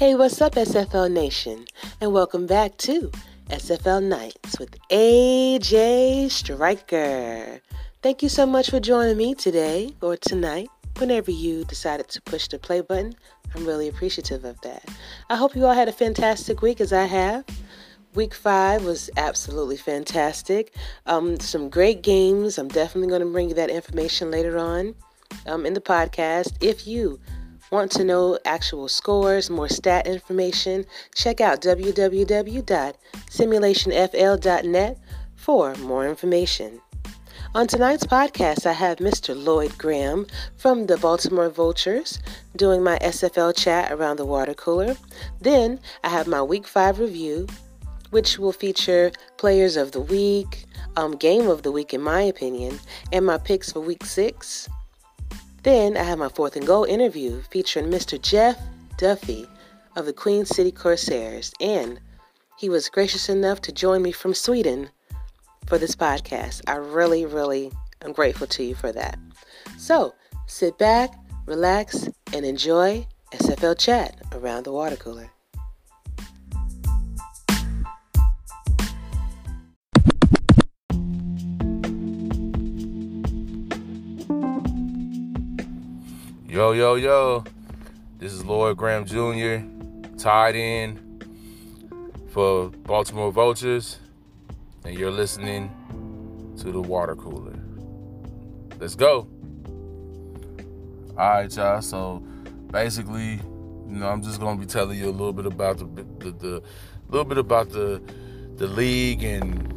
Hey, what's up, SFL Nation? And welcome back to SFL Nights with AJ Striker. Thank you so much for joining me today or tonight, whenever you decided to push the play button. I'm really appreciative of that. I hope you all had a fantastic week as I have. Week five was absolutely fantastic. Um, some great games. I'm definitely going to bring you that information later on um, in the podcast. If you Want to know actual scores, more stat information? Check out www.simulationfl.net for more information. On tonight's podcast, I have Mr. Lloyd Graham from the Baltimore Vultures doing my SFL chat around the water cooler. Then I have my Week 5 review, which will feature players of the week, um, game of the week, in my opinion, and my picks for Week 6. Then I have my fourth and goal interview featuring Mr. Jeff Duffy of the Queen City Corsairs, and he was gracious enough to join me from Sweden for this podcast. I really, really am grateful to you for that. So sit back, relax, and enjoy SFL Chat around the water cooler. Yo, yo, yo. This is Lloyd Graham Jr., tight end for Baltimore Vultures, and you're listening to the water cooler. Let's go. All right, y'all. So basically, you know, I'm just gonna be telling you a little bit about the the, the little bit about the the league and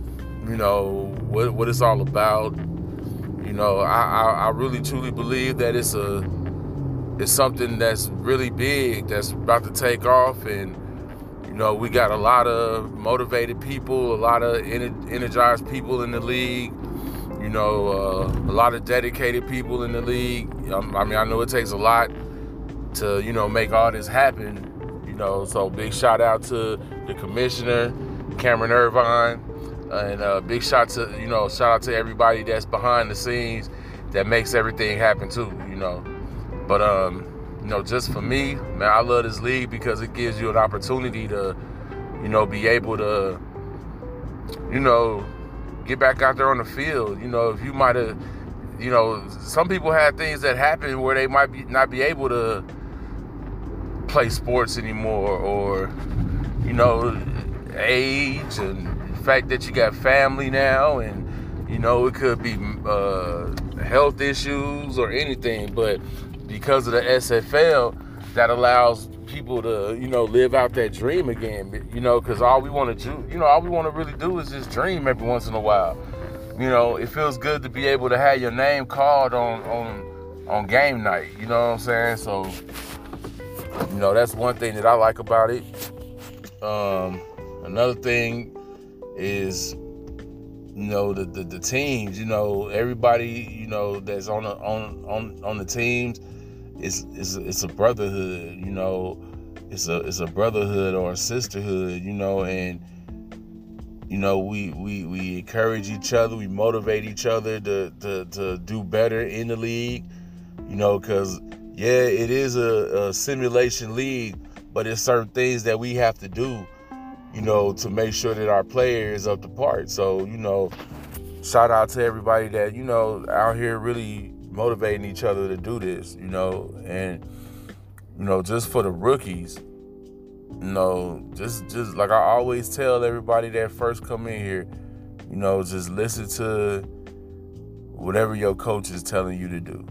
you know what what it's all about. You know, I, I, I really truly believe that it's a it's something that's really big that's about to take off and you know we got a lot of motivated people a lot of energized people in the league you know uh, a lot of dedicated people in the league. Um, i mean i know it takes a lot to you know make all this happen you know so big shout out to the commissioner cameron irvine and uh, big shout to you know shout out to everybody that's behind the scenes that makes everything happen too you know but um, you know, just for me, man, I love this league because it gives you an opportunity to, you know, be able to, you know, get back out there on the field. You know, if you might have, you know, some people have things that happen where they might be not be able to play sports anymore, or you know, age and the fact that you got family now, and you know, it could be uh, health issues or anything, but because of the SFL that allows people to, you know, live out that dream again. You know, because all we want to do, you know, all we want to really do is just dream every once in a while. You know, it feels good to be able to have your name called on on on game night. You know what I'm saying? So, you know, that's one thing that I like about it. Um, another thing is you know the, the, the teams you know everybody you know that's on on on on the teams it's it's it's a brotherhood, you know. It's a it's a brotherhood or a sisterhood, you know, and you know we we we encourage each other, we motivate each other to to to do better in the league, you know, because yeah, it is a, a simulation league, but it's certain things that we have to do, you know, to make sure that our player is up to part. So you know, shout out to everybody that you know out here really motivating each other to do this, you know, and you know, just for the rookies, you know, just just like I always tell everybody that first come in here, you know, just listen to whatever your coach is telling you to do.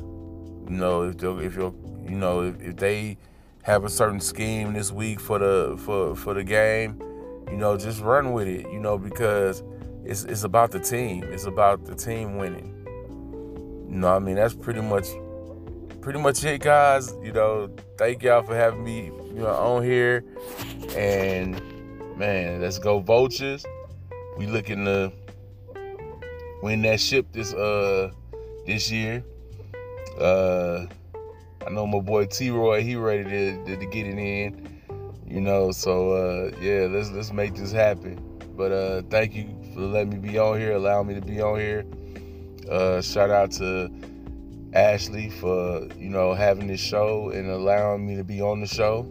You know, if if you're you know if, if they have a certain scheme this week for the for for the game, you know, just run with it. You know, because it's it's about the team. It's about the team winning. You know, I mean, that's pretty much pretty much it, guys. You know, thank y'all for having me, you know, on here. And man, let's go vultures. We looking to win that ship this uh this year. Uh I know my boy T Roy, he ready to, to, to, get it in. You know, so uh yeah, let's let's make this happen. But uh thank you for letting me be on here, allowing me to be on here. Uh, shout out to Ashley for you know having this show and allowing me to be on the show.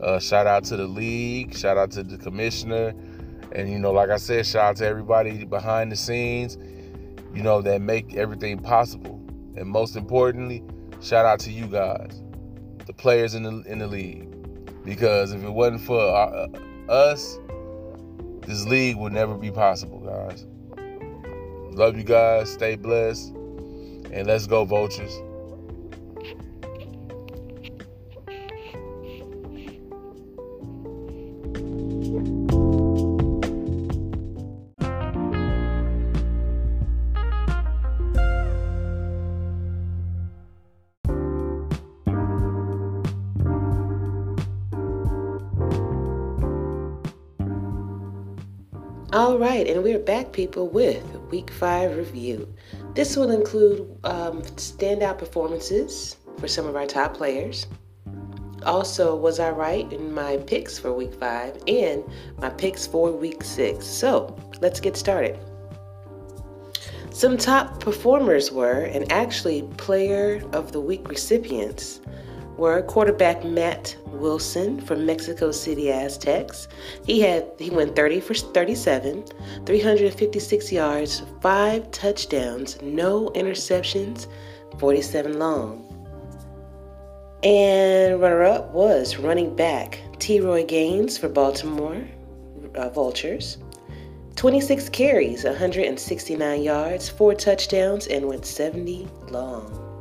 Uh, shout out to the league. Shout out to the commissioner. And, you know, like I said, shout out to everybody behind the scenes, you know, that make everything possible. And most importantly, shout out to you guys, the players in the, in the league. Because if it wasn't for our, uh, us, this league would never be possible, guys. Love you guys. Stay blessed. And let's go, Vultures. All right, and we're back, people, with week five review. This will include um, standout performances for some of our top players. Also, was I right in my picks for week five and my picks for week six? So let's get started. Some top performers were, and actually player of the week recipients were quarterback Matt Wilson from Mexico City Aztecs. He had he went 30 for 37, 356 yards, 5 touchdowns, no interceptions, 47 long. And runner up was running back T. Roy Gaines for Baltimore uh, Vultures. 26 carries, 169 yards, 4 touchdowns, and went 70 long.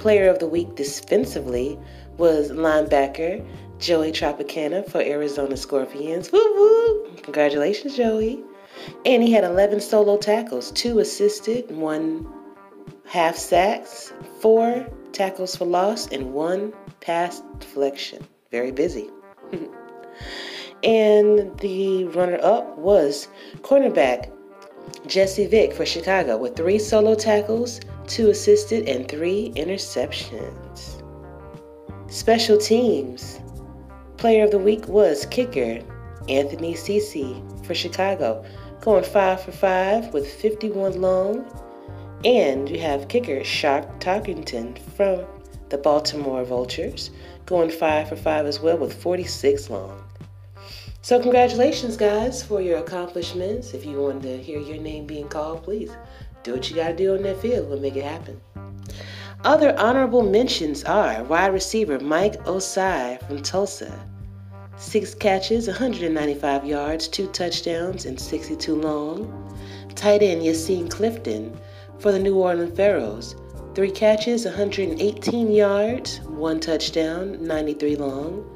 Player of the Week defensively was linebacker Joey Tropicana for Arizona Scorpions. Woo woo! Congratulations, Joey. And he had 11 solo tackles, two assisted, one half sacks, four tackles for loss, and one pass deflection. Very busy. and the runner up was cornerback Jesse Vick for Chicago with three solo tackles, two assisted, and three interceptions. Special teams. Player of the week was kicker Anthony Cece for Chicago, going 5 for 5 with 51 long. And you have kicker Shark Tarkington from the Baltimore Vultures, going 5 for 5 as well with 46 long. So, congratulations, guys, for your accomplishments. If you wanted to hear your name being called, please do what you got to do on that field. We'll make it happen. Other honorable mentions are wide receiver Mike Osai from Tulsa. Six catches, 195 yards, two touchdowns, and 62 long. Tight end Yassine Clifton for the New Orleans Pharaohs. Three catches, 118 yards, one touchdown, 93 long.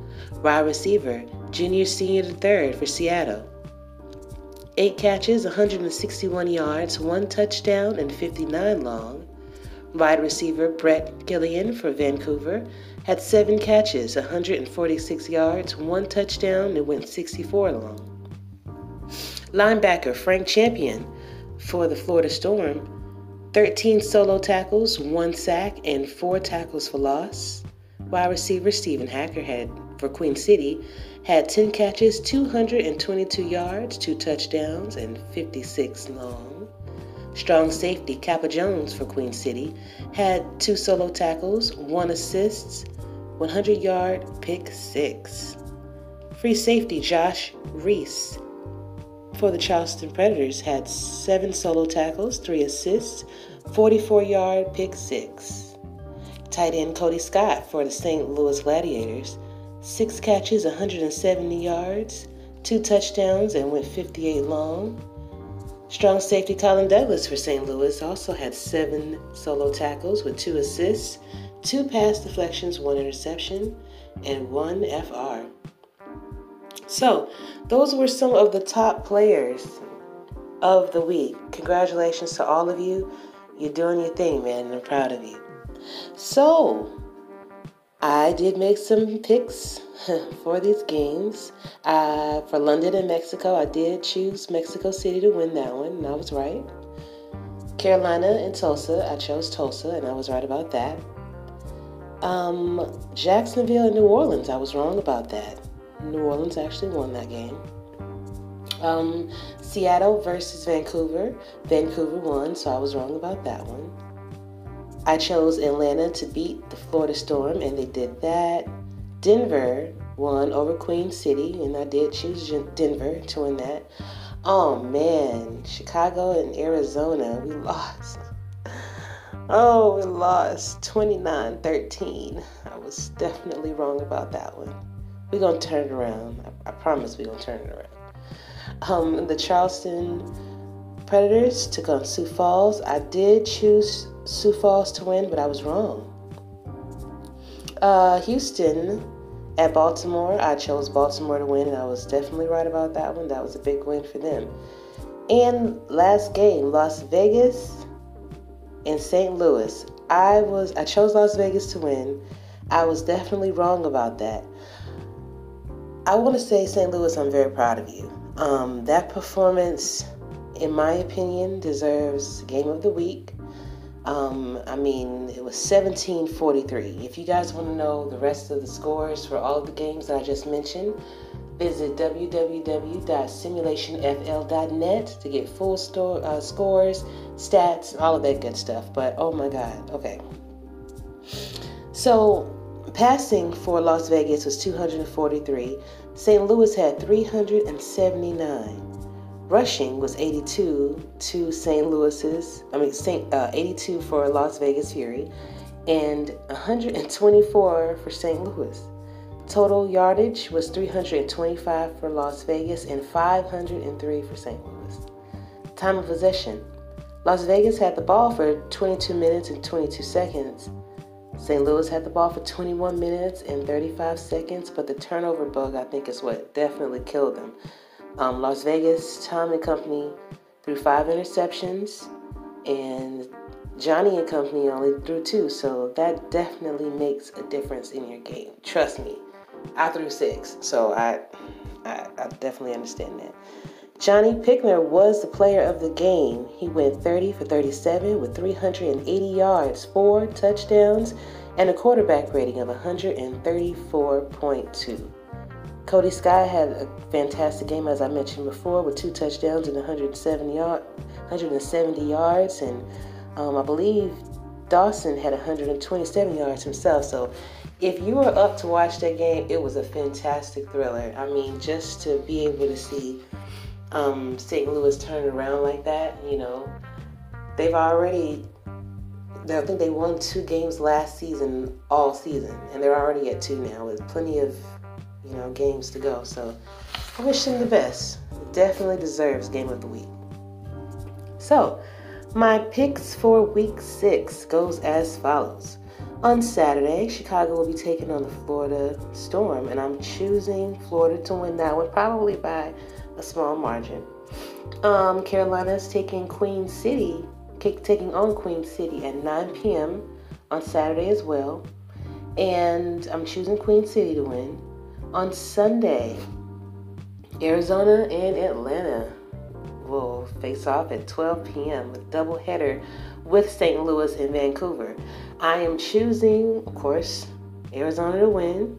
Wide receiver junior senior third for Seattle. Eight catches, 161 yards, one touchdown, and 59 long. Wide receiver Brett Gillian for Vancouver had seven catches, 146 yards, one touchdown, and went 64 long. Linebacker Frank Champion for the Florida Storm 13 solo tackles, one sack, and four tackles for loss. Wide receiver Stephen Hacker had for Queen City had 10 catches, 222 yards, two touchdowns, and 56 long. Strong safety Kappa Jones for Queen City had two solo tackles, one assist, 100 yard pick six. Free safety Josh Reese for the Charleston Predators had seven solo tackles, three assists, 44 yard pick six. Tight end Cody Scott for the St. Louis Gladiators six catches, 170 yards, two touchdowns, and went 58 long. Strong safety Colin Douglas for St. Louis also had seven solo tackles with two assists, two pass deflections, one interception, and one FR. So, those were some of the top players of the week. Congratulations to all of you. You're doing your thing, man, and I'm proud of you. So, I did make some picks for these games. Uh, for London and Mexico, I did choose Mexico City to win that one, and I was right. Carolina and Tulsa, I chose Tulsa, and I was right about that. Um, Jacksonville and New Orleans, I was wrong about that. New Orleans actually won that game. Um, Seattle versus Vancouver, Vancouver won, so I was wrong about that one. I chose Atlanta to beat the Florida Storm, and they did that. Denver won over Queen City, and I did choose Denver to win that. Oh man, Chicago and Arizona, we lost. Oh, we lost 29 13. I was definitely wrong about that one. We're going to turn it around. I, I promise we're going to turn it around. Um, the Charleston Predators took on Sioux Falls. I did choose Sioux Falls to win, but I was wrong. Uh, Houston at Baltimore, I chose Baltimore to win, and I was definitely right about that one. That was a big win for them. And last game, Las Vegas and St. Louis. I was I chose Las Vegas to win. I was definitely wrong about that. I want to say St. Louis, I'm very proud of you. Um, that performance, in my opinion, deserves Game of the Week. Um, I mean, it was 1743. If you guys want to know the rest of the scores for all of the games that I just mentioned, visit www.simulationfl.net to get full store, uh, scores, stats, all of that good stuff. But oh my God, okay. So, passing for Las Vegas was 243. St. Louis had 379. Rushing was 82 to St. Louis's, I mean, Saint, uh, 82 for Las Vegas Fury, and 124 for St. Louis. Total yardage was 325 for Las Vegas and 503 for St. Louis. Time of possession Las Vegas had the ball for 22 minutes and 22 seconds. St. Louis had the ball for 21 minutes and 35 seconds, but the turnover bug, I think, is what definitely killed them. Um, Las Vegas, Tom and Company threw five interceptions, and Johnny and Company only threw two, so that definitely makes a difference in your game. Trust me. I threw six, so I, I, I definitely understand that. Johnny Pickner was the player of the game. He went 30 for 37 with 380 yards, four touchdowns, and a quarterback rating of 134.2. Cody Sky had a fantastic game, as I mentioned before, with two touchdowns and 170, yard, 170 yards, and um, I believe Dawson had 127 yards himself. So if you were up to watch that game, it was a fantastic thriller. I mean, just to be able to see um, St. Louis turn around like that, you know, they've already, I think they won two games last season, all season, and they're already at two now with plenty of, you know, games to go. So I wish them the best. Definitely deserves Game of the Week. So, my picks for week six goes as follows. On Saturday, Chicago will be taking on the Florida Storm, and I'm choosing Florida to win that one, probably by a small margin. Um, Carolina is taking Queen City, taking on Queen City at 9 p.m. on Saturday as well, and I'm choosing Queen City to win. On Sunday, Arizona and Atlanta will face off at 12 p.m. with double header with St. Louis and Vancouver. I am choosing, of course, Arizona to win,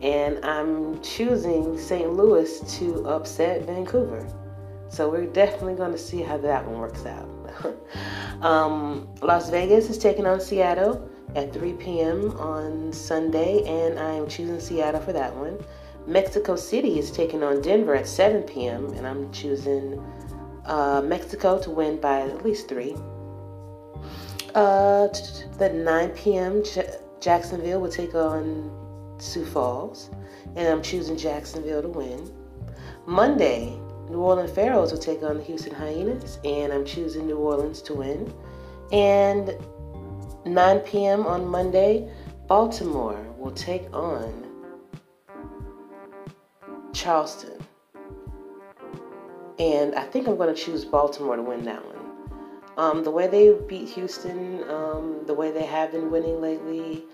and I'm choosing St. Louis to upset Vancouver. So we're definitely going to see how that one works out. um, Las Vegas is taking on Seattle at 3 p.m. on Sunday, and I am choosing Seattle for that one. Mexico City is taking on Denver at 7 p.m., and I'm choosing uh, Mexico to win by at least three. Uh, the 9 p.m. J- Jacksonville will take on Sioux Falls, and I'm choosing Jacksonville to win. Monday, New Orleans Pharaohs will take on the Houston Hyenas, and I'm choosing New Orleans to win. And 9 p.m. on Monday, Baltimore will take on Charleston. And I think I'm going to choose Baltimore to win that one. Um, the way they beat Houston, um, the way they have been winning lately,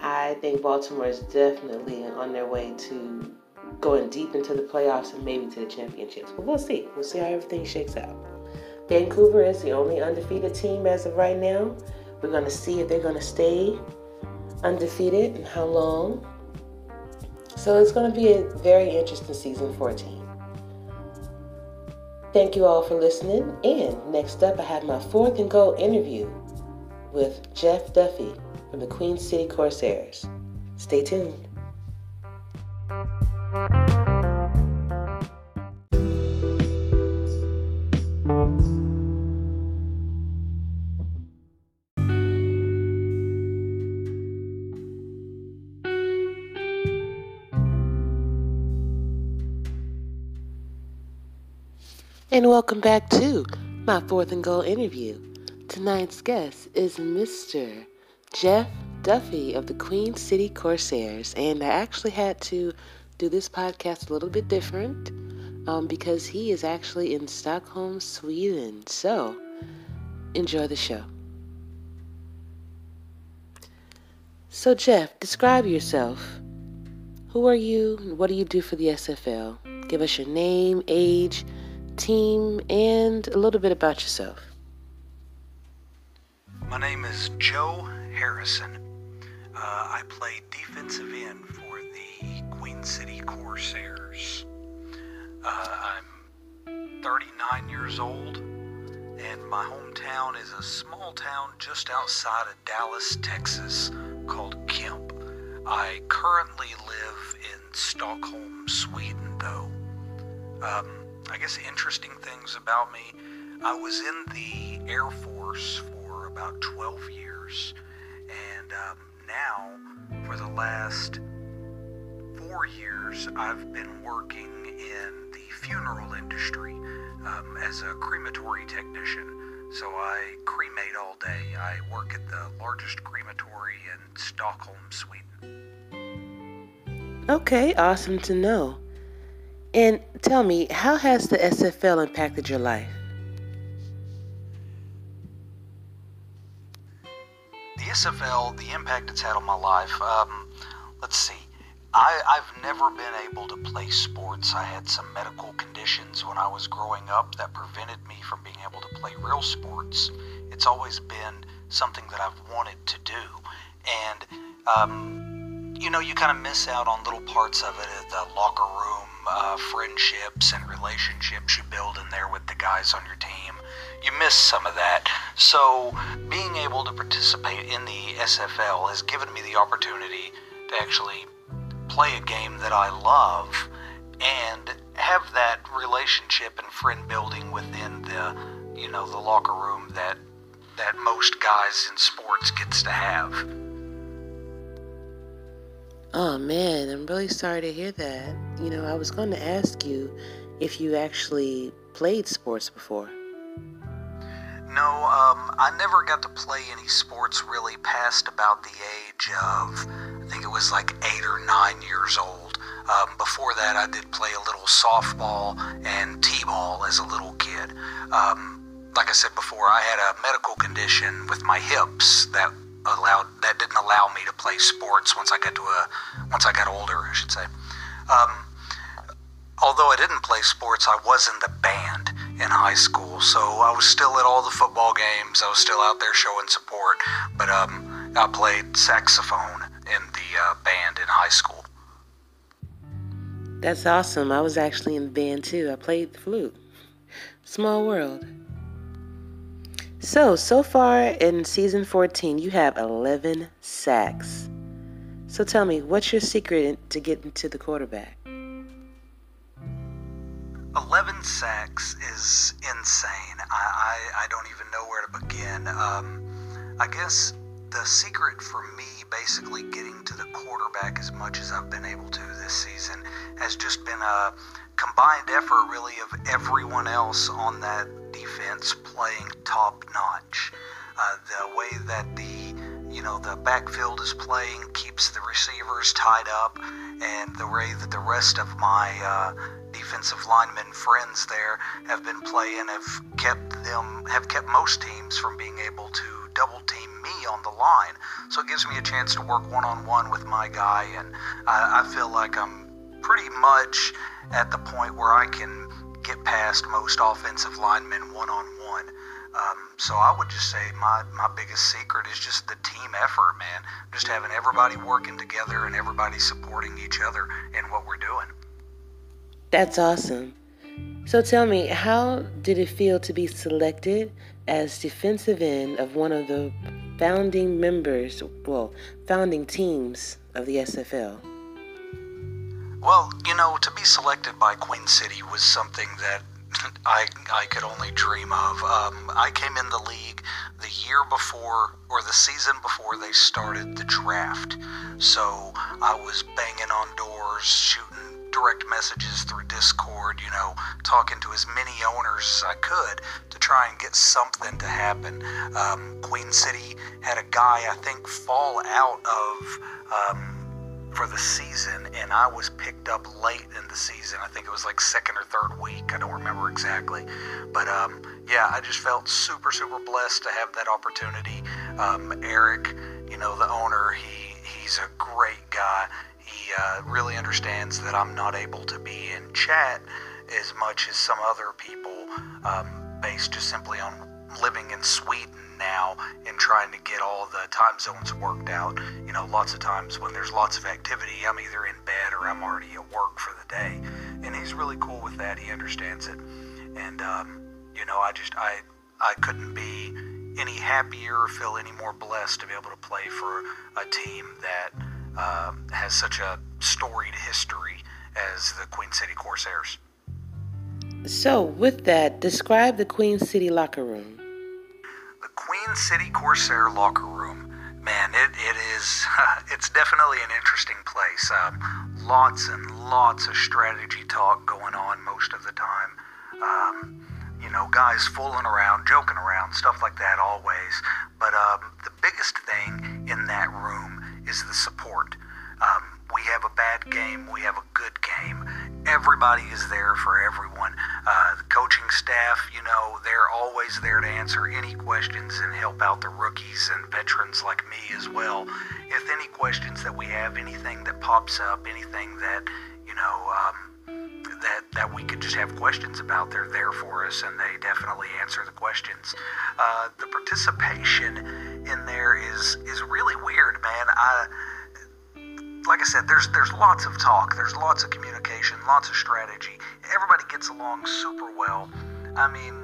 I think Baltimore is definitely on their way to going deep into the playoffs and maybe to the championships. But we'll see. We'll see how everything shakes out. Vancouver is the only undefeated team as of right now. We're going to see if they're going to stay undefeated and how long. So it's going to be a very interesting season 14. Thank you all for listening. And next up, I have my fourth and goal interview with Jeff Duffy from the Queen City Corsairs. Stay tuned. And welcome back to my fourth and goal interview. Tonight's guest is Mr. Jeff Duffy of the Queen City Corsairs. And I actually had to do this podcast a little bit different um, because he is actually in Stockholm, Sweden. So enjoy the show. So, Jeff, describe yourself. Who are you? What do you do for the SFL? Give us your name, age, team, and a little bit about yourself. My name is Joe Harrison. Uh, I play defensive end for the Queen City Corsairs. Uh, I'm 39 years old, and my hometown is a small town just outside of Dallas, Texas, called Kemp. I currently live in Stockholm, Sweden, though. Um, I guess interesting things about me. I was in the Air Force for about 12 years, and um, now, for the last four years, I've been working in the funeral industry um, as a crematory technician. So I cremate all day. I work at the largest crematory in Stockholm, Sweden. Okay, awesome to know. And tell me, how has the SFL impacted your life? The SFL, the impact it's had on my life, um, let's see. I, I've never been able to play sports. I had some medical conditions when I was growing up that prevented me from being able to play real sports. It's always been something that I've wanted to do. And, um, you know, you kind of miss out on little parts of it the locker room, uh, friendships and relationships you build in there with the guys on your team. You miss some of that. So, being able to participate in the SFL has given me the opportunity to actually play a game that I love and have that relationship and friend building within the, you know, the locker room that that most guys in sports gets to have. Oh man, I'm really sorry to hear that. You know, I was going to ask you if you actually played sports before. No, um, I never got to play any sports really past about the age of, I think it was like eight or nine years old. Um, before that, I did play a little softball and t-ball as a little kid. Um, like I said before, I had a medical condition with my hips that allowed that didn't allow me to play sports once I got to a once I got older, I should say. Um, although I didn't play sports, I was in the band in high school, so I was still at all the football games. I was still out there showing support, but um, I played saxophone in the uh, band in high school. That's awesome. I was actually in the band too. I played the flute. Small world. So, so far in season 14, you have 11 sacks. So tell me, what's your secret to getting to the quarterback? 11 sacks is insane. I, I, I don't even know where to begin. Um, I guess the secret for me basically getting to the quarterback as much as I've been able to this season has just been a combined effort, really, of everyone else on that defense playing top notch. Uh, the way that the you know the backfield is playing keeps the receivers tied up, and the way that the rest of my uh, defensive linemen friends there have been playing have kept them have kept most teams from being able to double team me on the line. So it gives me a chance to work one on one with my guy, and I, I feel like I'm pretty much at the point where I can get past most offensive linemen one on one. So I would just say my, my biggest secret is just the team effort, man. Just having everybody working together and everybody supporting each other in what we're doing. That's awesome. So tell me, how did it feel to be selected as defensive end of one of the founding members, well, founding teams of the SFL? Well, you know, to be selected by Queen City was something that I, I could only dream of. Um, I came in the league the year before, or the season before they started the draft. So I was banging on doors, shooting direct messages through Discord, you know, talking to as many owners as I could to try and get something to happen. Um, Queen City had a guy, I think, fall out of. Um, for the season, and I was picked up late in the season. I think it was like second or third week. I don't remember exactly, but um, yeah, I just felt super, super blessed to have that opportunity. Um, Eric, you know, the owner, he he's a great guy. He uh, really understands that I'm not able to be in chat as much as some other people, um, based just simply on living in Sweden now and trying to get all the time zones worked out. You know, lots of times when there's lots of activity, I'm either in bed or I'm already at work for the day. And he's really cool with that. He understands it. And, um, you know, I just, I, I couldn't be any happier or feel any more blessed to be able to play for a team that um, has such a storied history as the Queen City Corsairs. So, with that, describe the Queen City locker room. Queen City Corsair locker room, man, it, it is, it's definitely an interesting place. Um, lots and lots of strategy talk going on most of the time. Um, you know, guys fooling around, joking around, stuff like that always. But um, the biggest thing in that room is the support. Um, we have a bad game, we have a good game. Everybody is there for everyone. Uh, the coaching staff, you know, they're always there to answer any questions and help out the rookies and veterans like me as well. If any questions that we have, anything that pops up, anything that, you know, um, that that we could just have questions about. They're there for us, and they definitely answer the questions. Uh, the participation in there is is really weird, man. I like I said, there's there's lots of talk, there's lots of communication, lots of strategy. Everybody gets along super well. I mean,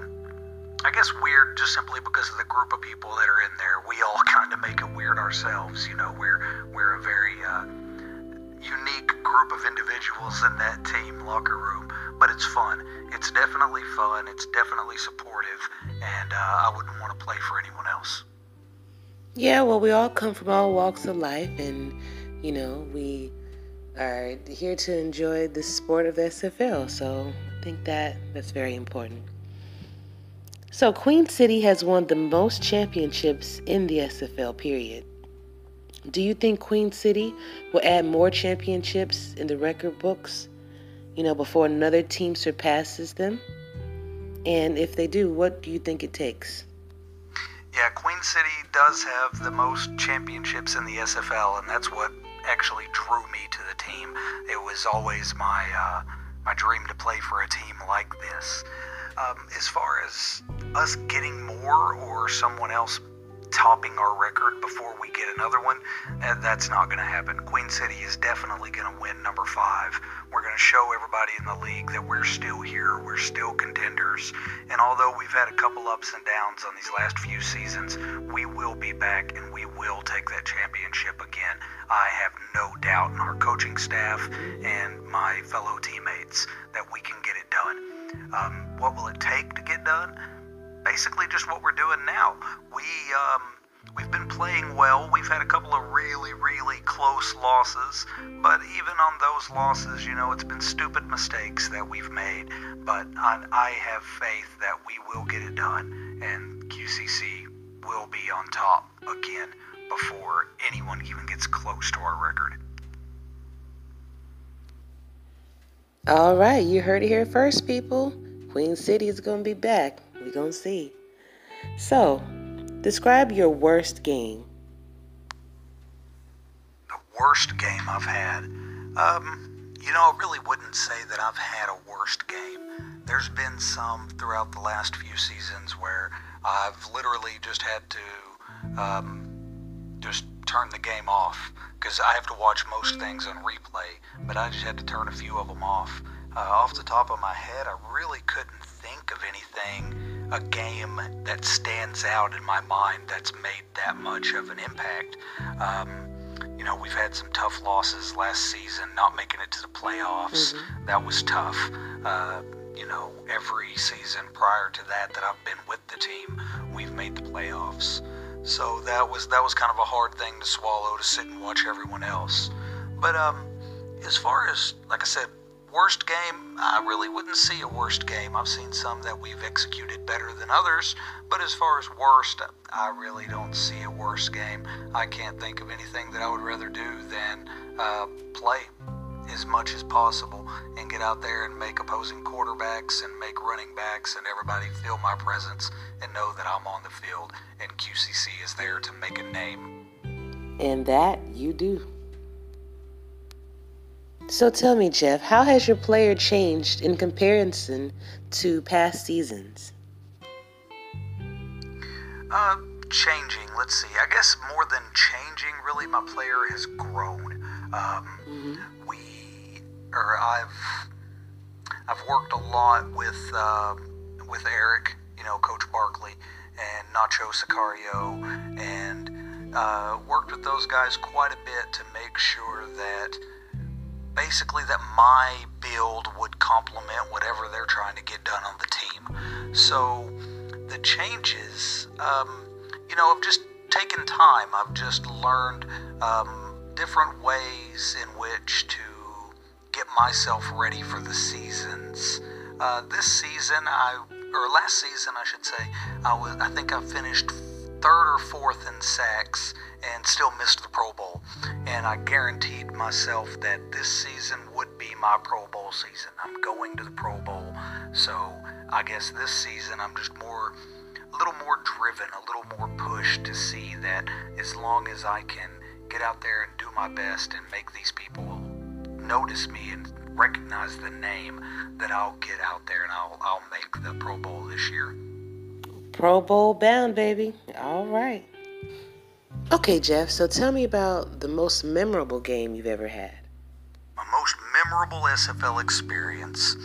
I guess weird just simply because of the group of people that are in there. We all kind of make it weird ourselves. You know, we're we're a very uh, unique group of individuals in that team locker room, but it's fun. It's definitely fun. It's definitely supportive, and uh, I wouldn't want to play for anyone else. Yeah, well, we all come from all walks of life, and you know, we are here to enjoy the sport of the SFL. So I think that that's very important. So Queen City has won the most championships in the SFL period. Do you think Queen City will add more championships in the record books, you know, before another team surpasses them? And if they do, what do you think it takes? Yeah, Queen City does have the most championships in the SFL, and that's what actually drew me to the team. It was always my uh, my dream to play for a team like this. Um, as far as us getting more or someone else topping our record before we get another one, uh, that's not going to happen. Queen City is definitely going to win number five. We're going to show everybody in the league that we're still here, we're still contenders, and although we've had a couple ups and downs on these last few seasons, we will be back and we will take that championship again. I have no doubt in our coaching staff and my fellow teammates that we can get it done. Um, what will it take to get done? Basically just what we're doing now. We um, we've been playing well. We've had a couple of really really close losses, but even on those losses, you know, it's been stupid mistakes that we've made. But I, I have faith that we will get it done, and QCC will be on top again before anyone even gets close to our record. All right, you heard it here first, people. Queen City is going to be back. We're going to see. So, describe your worst game. The worst game I've had? Um, you know, I really wouldn't say that I've had a worst game. There's been some throughout the last few seasons where I've literally just had to um, just turn the game off because I have to watch most things on replay, but I just had to turn a few of them off. Uh, off the top of my head, I really couldn't think of anything a game that stands out in my mind that's made that much of an impact. Um, you know, we've had some tough losses last season, not making it to the playoffs. Mm-hmm. That was tough. Uh, you know, every season prior to that that I've been with the team, we've made the playoffs. So that was that was kind of a hard thing to swallow to sit and watch everyone else. But um, as far as like I said, worst game, I really wouldn't see a worst game. I've seen some that we've executed better than others, but as far as worst, I really don't see a worst game. I can't think of anything that I would rather do than uh, play as much as possible and get out there and make opposing quarterbacks and make running backs and everybody feel my presence and know that I'm on the field and QCC is there to make a name. And that you do. So tell me, Jeff, how has your player changed in comparison to past seasons? Uh, changing. Let's see. I guess more than changing, really, my player has grown. Um, mm-hmm. We, or I've, I've worked a lot with uh, with Eric, you know, Coach Barkley, and Nacho Sicario, and uh, worked with those guys quite a bit to make sure that basically that my build would complement whatever they're trying to get done on the team. So the changes, um, you know, I've just taken time. I've just learned um, different ways in which to get myself ready for the seasons. Uh, this season, I or last season, I should say, I was. I think I finished third or fourth in sacks and still missed the Pro Bowl. And I guaranteed myself that this season would be my Pro Bowl season. I'm going to the Pro Bowl. So I guess this season I'm just more, a little more driven, a little more pushed to see that as long as I can get out there and do my best and make these people notice me and recognize the name, that I'll get out there and I'll, I'll make the Pro Bowl this year. Pro Bowl bound, baby. All right. Okay, Jeff, so tell me about the most memorable game you've ever had. My most memorable SFL experience.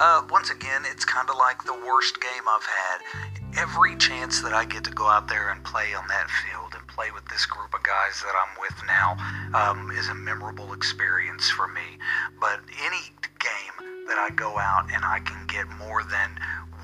Uh, once again, it's kind of like the worst game I've had. Every chance that I get to go out there and play on that field and play with this group of guys that I'm with now um, is a memorable experience for me. But any game that I go out and I can get more than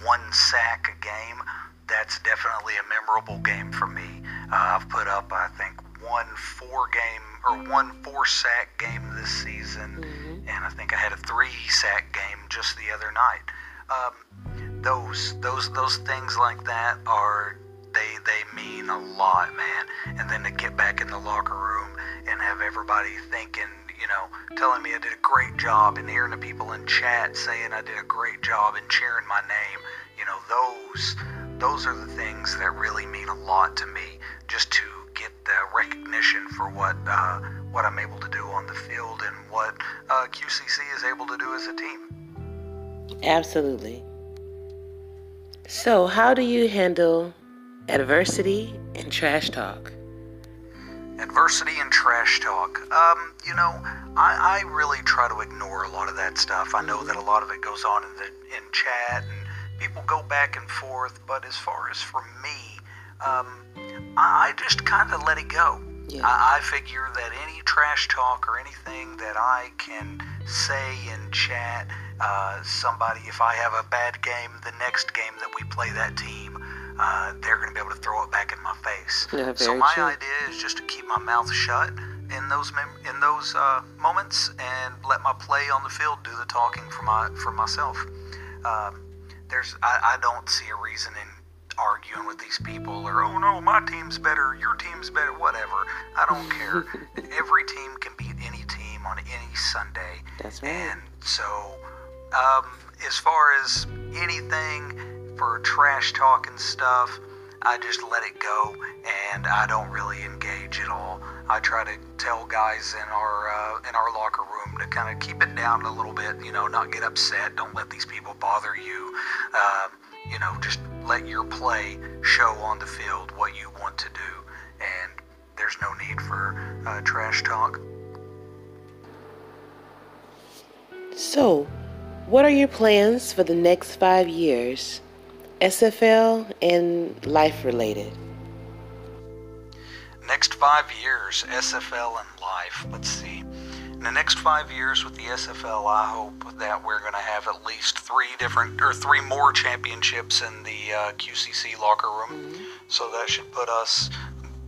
one sack a game, that's definitely a memorable game for me. Uh, I've put up, I think, one four game or one four sack game this season, mm-hmm. and I think I had a three sack game just the other night. Um, those those those things like that are they they mean a lot, man. And then to get back in the locker room and have everybody thinking, you know, telling me I did a great job, and hearing the people in chat saying I did a great job and cheering my name, you know, those those are the things that really mean a lot to me just to get the recognition for what uh, what I'm able to do on the field and what uh, QCC is able to do as a team. Absolutely. So, how do you handle adversity and trash talk? Adversity and trash talk. Um, you know, I, I really try to ignore a lot of that stuff. I know that a lot of it goes on in the in chat and people go back and forth, but as far as for me, um, I just kind of let it go. Yeah. I, I figure that any trash talk or anything that I can say in chat, uh, somebody, if I have a bad game, the next game that we play that team, uh, they're going to be able to throw it back in my face. Yeah, so my true. idea is just to keep my mouth shut in those mem- in those uh, moments and let my play on the field do the talking for my for myself. Um, there's I, I don't see a reason in arguing with these people or oh no my team's better your team's better whatever. I don't care. Every team can beat any team on any sunday. That's right. And so um, as far as anything for trash talking stuff i just let it go and i don't really engage at all i try to tell guys in our uh, in our locker room to kind of keep it down a little bit you know not get upset don't let these people bother you uh, you know, just let your play show on the field what you want to do, and there's no need for uh, trash talk. So, what are your plans for the next five years, SFL and life related? Next five years, SFL and life. Let's see In the next five years with the SFL, I hope that we're going to have at least three different or three more championships in the uh, QCC locker room. Mm-hmm. So that should put us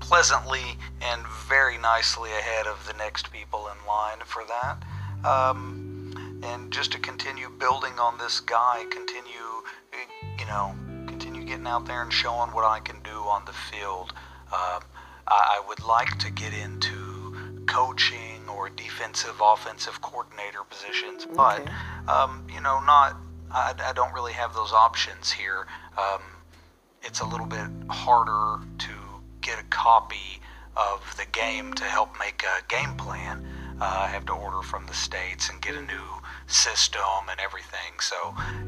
pleasantly and very nicely ahead of the next people in line for that. Um, and just to continue building on this guy, continue, you know, continue getting out there and showing what I can do on the field. Uh, I would like to get into coaching or defensive, offensive coordinator positions, but um, you know, not. I, I, don't really have those options here. Um, it's a little bit harder to get a copy of the game to help make a game plan. Uh, I have to order from the states and get a new system and everything. So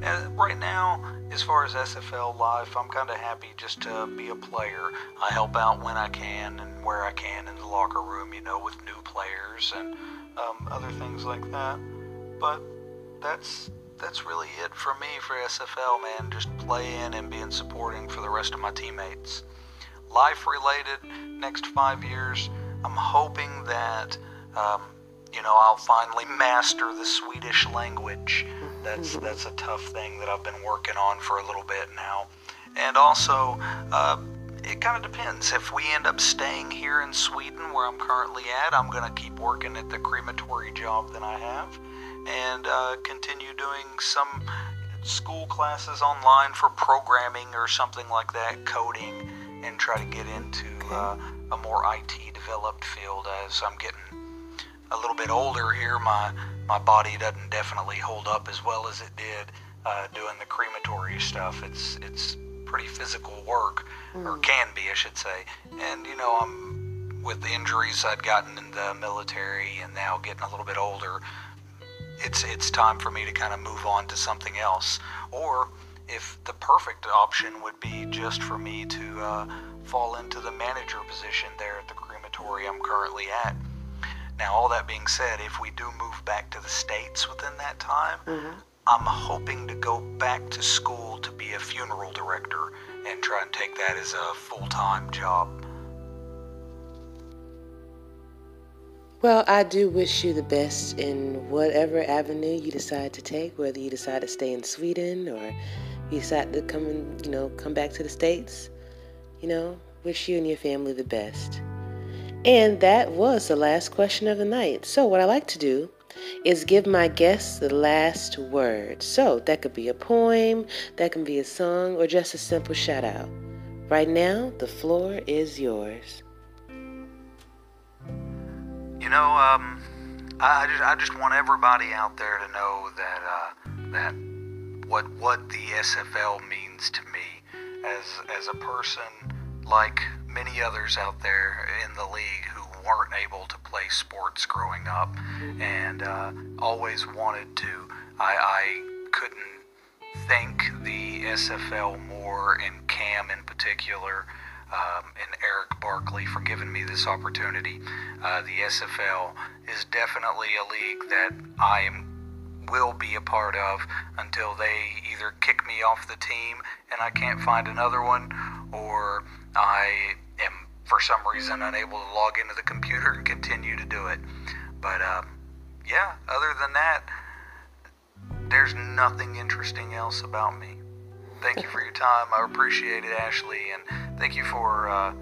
uh, right now, as far as SFL life, I'm kind of happy just to be a player. I help out when I can and where I can in the locker room, you know, with new players and um, other things like that. But that's that's really it for me for SFL, man. Just playing and being supporting for the rest of my teammates. Life related, next five years, I'm hoping that. Um, you know, I'll finally master the Swedish language. That's mm-hmm. that's a tough thing that I've been working on for a little bit now. And also, uh, it kind of depends. If we end up staying here in Sweden, where I'm currently at, I'm going to keep working at the crematory job that I have, and uh, continue doing some school classes online for programming or something like that, coding, and try to get into uh, a more IT developed field as I'm getting a little bit older here, my my body doesn't definitely hold up as well as it did uh, doing the crematory stuff. It's it's pretty physical work, mm. or can be, I should say. And you know, I'm with the injuries I'd gotten in the military, and now getting a little bit older. It's it's time for me to kind of move on to something else, or if the perfect option would be just for me to uh, fall into the manager position there at the crematory I'm currently at now, all that being said, if we do move back to the States within that time, mm-hmm. I'm hoping to go back to school to be a funeral director and try and take that as a full time job. Well, I do wish you the best in whatever avenue you decide to take, whether you decide to stay in Sweden or you decide to come and, you know, come back to the States. You know, wish you and your family the best. And that was the last question of the night. So, what I like to do is give my guests the last word. So, that could be a poem, that can be a song, or just a simple shout out. Right now, the floor is yours. You know, um, I just I just want everybody out there to know that uh, that what what the SFL means to me as as a person like many others out there in the league who weren't able to play sports growing up and uh, always wanted to. I, I couldn't thank the SFL more, and Cam in particular, um, and Eric Barkley for giving me this opportunity. Uh, the SFL is definitely a league that I am will be a part of until they either kick me off the team and I can't find another one, or I am for some reason unable to log into the computer and continue to do it. But um, yeah, other than that, there's nothing interesting else about me. Thank you for your time. I appreciate it, Ashley, and thank you for uh,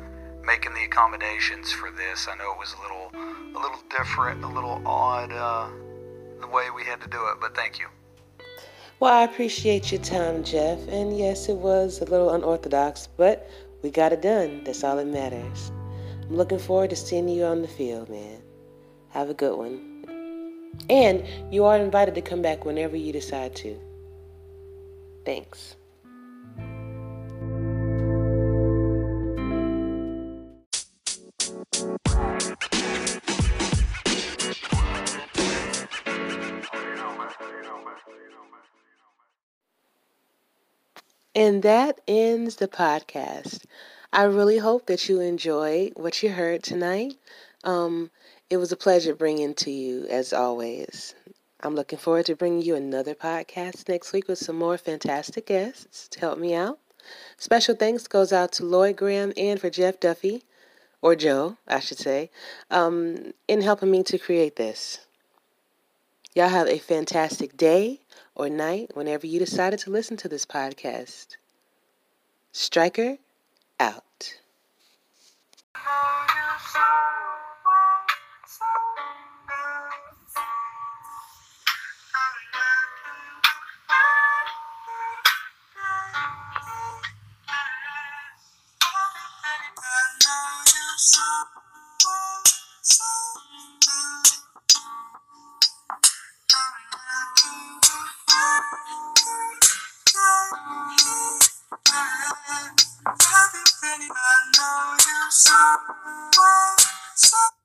making the accommodations for this. I know it was a little, a little different, a little odd uh, the way we had to do it, but thank you. Well, I appreciate your time, Jeff. And yes, it was a little unorthodox, but we got it done. That's all that matters. I'm looking forward to seeing you on the field, man. Have a good one. And you are invited to come back whenever you decide to. Thanks. And that ends the podcast. I really hope that you enjoyed what you heard tonight. Um, it was a pleasure bringing to you, as always. I'm looking forward to bringing you another podcast next week with some more fantastic guests to help me out. Special thanks goes out to Lloyd Graham and for Jeff Duffy, or Joe, I should say, um, in helping me to create this. Y'all have a fantastic day or night, whenever you decided to listen to this podcast. Striker out. I know you so well. So